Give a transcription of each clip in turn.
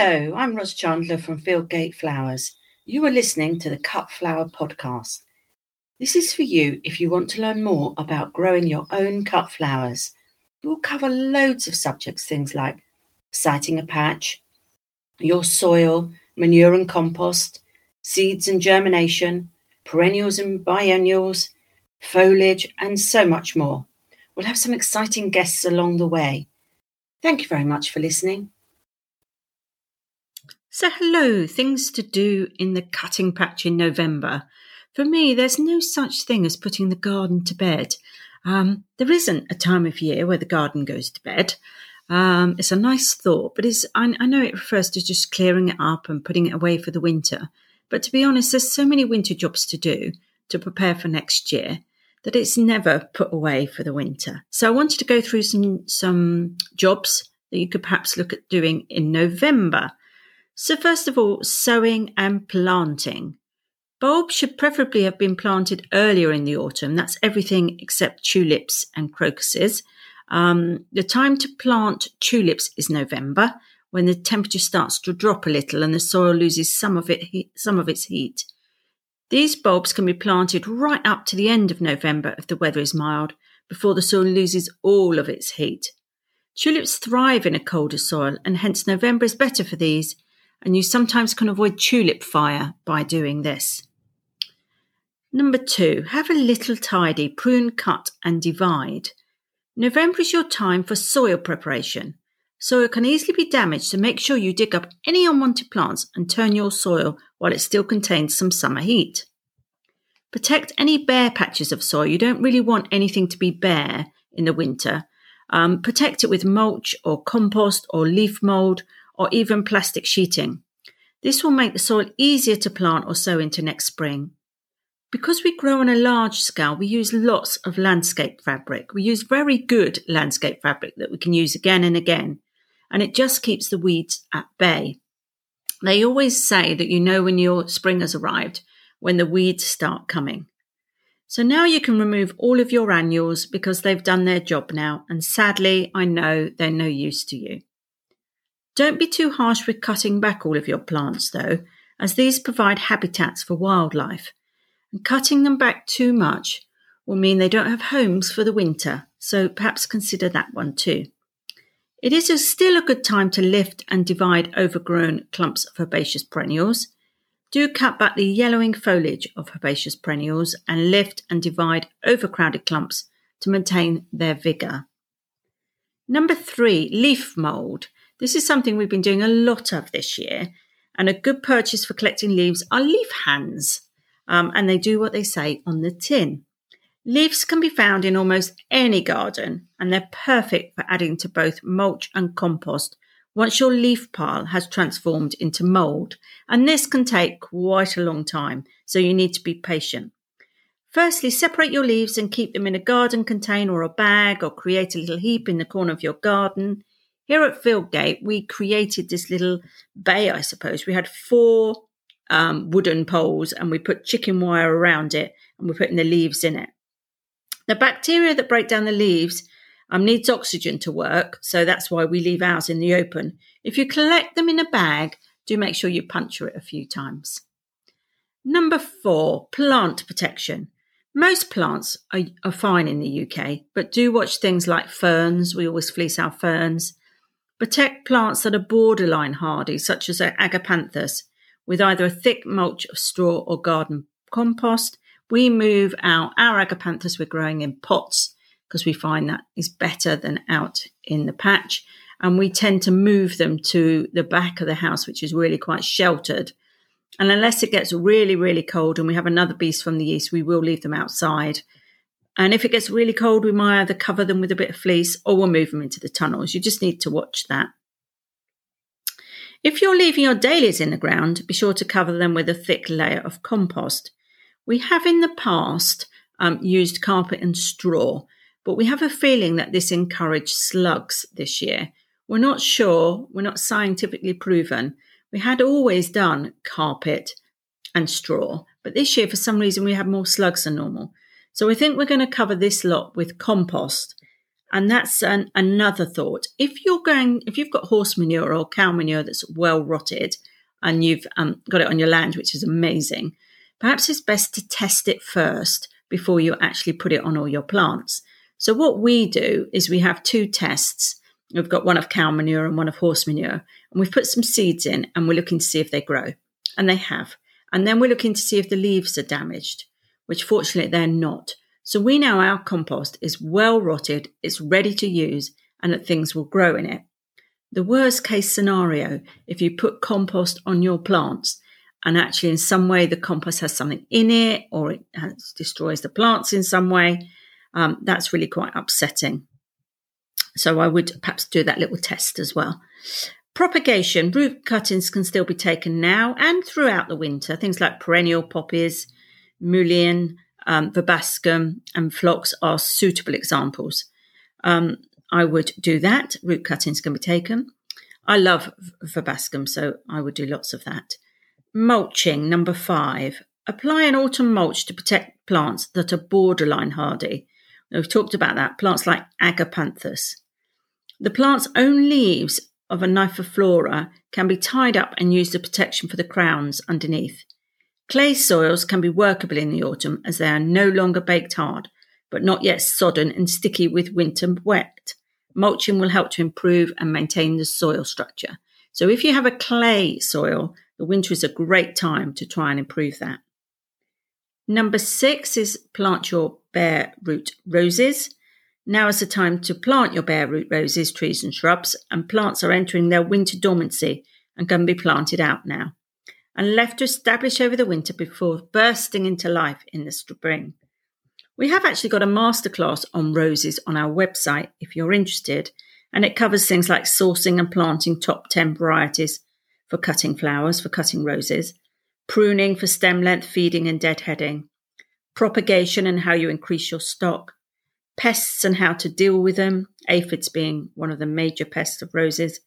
Hello, I'm Roz Chandler from Fieldgate Flowers. You are listening to the Cut Flower Podcast. This is for you if you want to learn more about growing your own cut flowers. We'll cover loads of subjects, things like siting a patch, your soil, manure and compost, seeds and germination, perennials and biennials, foliage, and so much more. We'll have some exciting guests along the way. Thank you very much for listening. So, hello, things to do in the cutting patch in November. For me, there's no such thing as putting the garden to bed. Um, there isn't a time of year where the garden goes to bed. Um, it's a nice thought, but I, I know it refers to just clearing it up and putting it away for the winter. But to be honest, there's so many winter jobs to do to prepare for next year that it's never put away for the winter. So I wanted to go through some some jobs that you could perhaps look at doing in November. So, first of all, sowing and planting. Bulbs should preferably have been planted earlier in the autumn. That's everything except tulips and crocuses. Um, the time to plant tulips is November, when the temperature starts to drop a little and the soil loses some of it, some of its heat. These bulbs can be planted right up to the end of November if the weather is mild, before the soil loses all of its heat. Tulips thrive in a colder soil, and hence November is better for these and you sometimes can avoid tulip fire by doing this. Number two, have a little tidy, prune, cut, and divide. November is your time for soil preparation. Soil can easily be damaged, so make sure you dig up any unwanted plants and turn your soil while it still contains some summer heat. Protect any bare patches of soil. You don't really want anything to be bare in the winter. Um, protect it with mulch or compost or leaf mold or even plastic sheeting. This will make the soil easier to plant or sow into next spring. Because we grow on a large scale, we use lots of landscape fabric. We use very good landscape fabric that we can use again and again, and it just keeps the weeds at bay. They always say that you know when your spring has arrived when the weeds start coming. So now you can remove all of your annuals because they've done their job now, and sadly, I know they're no use to you. Don't be too harsh with cutting back all of your plants, though, as these provide habitats for wildlife. And cutting them back too much will mean they don't have homes for the winter, so perhaps consider that one too. It is a still a good time to lift and divide overgrown clumps of herbaceous perennials. Do cut back the yellowing foliage of herbaceous perennials and lift and divide overcrowded clumps to maintain their vigour. Number three, leaf mould. This is something we've been doing a lot of this year, and a good purchase for collecting leaves are leaf hands, um, and they do what they say on the tin. Leaves can be found in almost any garden, and they're perfect for adding to both mulch and compost once your leaf pile has transformed into mould, and this can take quite a long time, so you need to be patient. Firstly, separate your leaves and keep them in a garden container or a bag, or create a little heap in the corner of your garden. Here at Fieldgate, we created this little bay, I suppose. We had four um, wooden poles and we put chicken wire around it and we're putting the leaves in it. The bacteria that break down the leaves um, needs oxygen to work, so that's why we leave ours in the open. If you collect them in a bag, do make sure you puncture it a few times. Number four, plant protection. Most plants are, are fine in the UK, but do watch things like ferns. We always fleece our ferns. Protect plants that are borderline hardy, such as agapanthus, with either a thick mulch of straw or garden compost. We move out our agapanthus we're growing in pots because we find that is better than out in the patch. And we tend to move them to the back of the house, which is really quite sheltered. And unless it gets really, really cold and we have another beast from the east, we will leave them outside and if it gets really cold, we might either cover them with a bit of fleece or we'll move them into the tunnels. You just need to watch that. If you're leaving your dahlias in the ground, be sure to cover them with a thick layer of compost. We have in the past um, used carpet and straw, but we have a feeling that this encouraged slugs this year. We're not sure, we're not scientifically proven. We had always done carpet and straw, but this year, for some reason, we had more slugs than normal. So I think we're going to cover this lot with compost. And that's an, another thought. If you're going, if you've got horse manure or cow manure that's well rotted and you've um, got it on your land, which is amazing, perhaps it's best to test it first before you actually put it on all your plants. So what we do is we have two tests. We've got one of cow manure and one of horse manure, and we've put some seeds in and we're looking to see if they grow. And they have. And then we're looking to see if the leaves are damaged, which fortunately they're not. So we know our compost is well rotted, it's ready to use, and that things will grow in it. The worst case scenario, if you put compost on your plants and actually in some way the compost has something in it or it has, destroys the plants in some way, um, that's really quite upsetting. So I would perhaps do that little test as well. Propagation, root cuttings can still be taken now and throughout the winter. Things like perennial poppies, mullein, um, verbascum, and phlox are suitable examples. Um, I would do that. Root cuttings can be taken. I love verbascum, so I would do lots of that. Mulching, number five. Apply an autumn mulch to protect plants that are borderline hardy. we've talked about that. Plants like agapanthus. The plant's own leaves of a Kniphofia can be tied up and used as protection for the crowns underneath. Clay soils can be workable in the autumn as they are no longer baked hard, but not yet sodden and sticky with winter wet. Mulching will help to improve and maintain the soil structure. So if you have a clay soil, the winter is a great time to try and improve that. Number six is plant your bare root roses. Now is the time to plant your bare root roses, trees, and shrubs, and plants are entering their winter dormancy and can be planted out now and left to establish over the winter before bursting into life in the spring. We have actually got a masterclass on roses on our website if you're interested, and it covers things like sourcing and planting top 10 varieties for cutting flowers, for cutting roses, pruning for stem length, feeding and deadheading, propagation and how you increase your stock, pests and how to deal with them, aphids being one of the major pests of roses,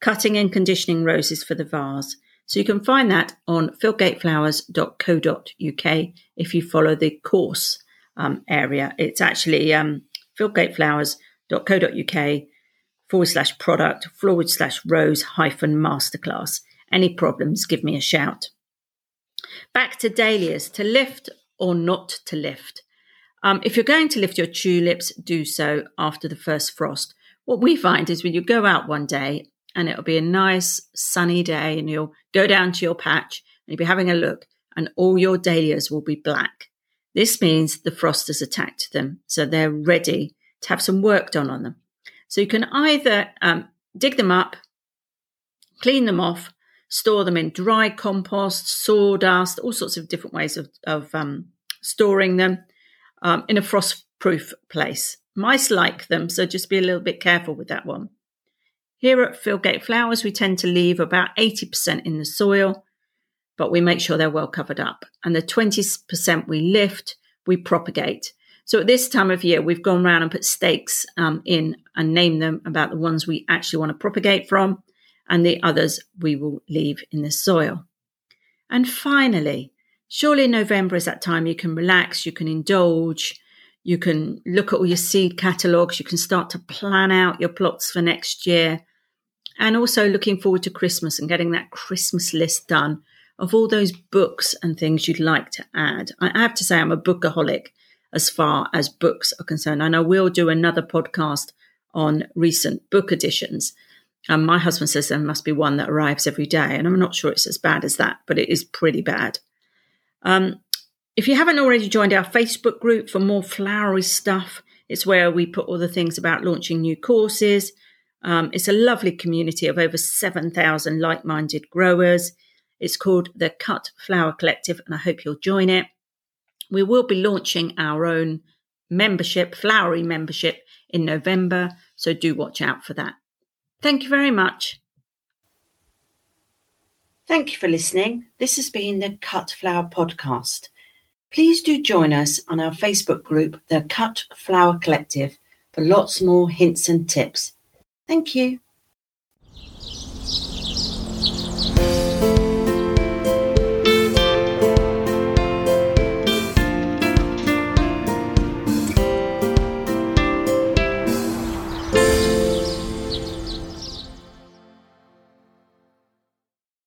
cutting and conditioning roses for the vase, so you can find that on fieldgateflowers.co.uk if you follow the course um, area. It's actually um, fieldgateflowers.co.uk forward slash product forward slash rose hyphen masterclass. Any problems, give me a shout. Back to dahlias to lift or not to lift. Um, if you're going to lift your tulips, do so after the first frost. What we find is when you go out one day and it'll be a nice sunny day and you'll go down to your patch and you'll be having a look and all your dahlias will be black. This means the frost has attacked them, so they're ready to have some work done on them. So you can either um, dig them up, clean them off, store them in dry compost, sawdust, all sorts of different ways of, of um, storing them um, in a frost proof place. Mice like them, so just be a little bit careful with that one. Here at Fieldgate Flowers, we tend to leave about 80% in the soil, but we make sure they're well covered up. And the 20% we lift, we propagate. So at this time of year, we've gone around and put stakes um, in and named them about the ones we actually want to propagate from, and the others we will leave in the soil. And finally, surely November is that time you can relax, you can indulge, you can look at all your seed catalogues, you can start to plan out your plots for next year, and also looking forward to Christmas and getting that Christmas list done of all those books and things you'd like to add. I have to say, I'm a bookaholic as far as books are concerned, and I will do another podcast on recent book editions. And my husband says there must be one that arrives every day, and I'm not sure it's as bad as that, but it is pretty bad. Um, if you haven't already joined our Facebook group for more flowery stuff, it's where we put all the things about launching new courses, um, it's a lovely community of over 7,000 like minded growers. It's called the Cut Flower Collective, and I hope you'll join it. We will be launching our own membership, flowery membership, in November, so do watch out for that. Thank you very much. Thank you for listening. This has been the Cut Flower Podcast. Please do join us on our Facebook group, the Cut Flower Collective, for lots more hints and tips. Thank you.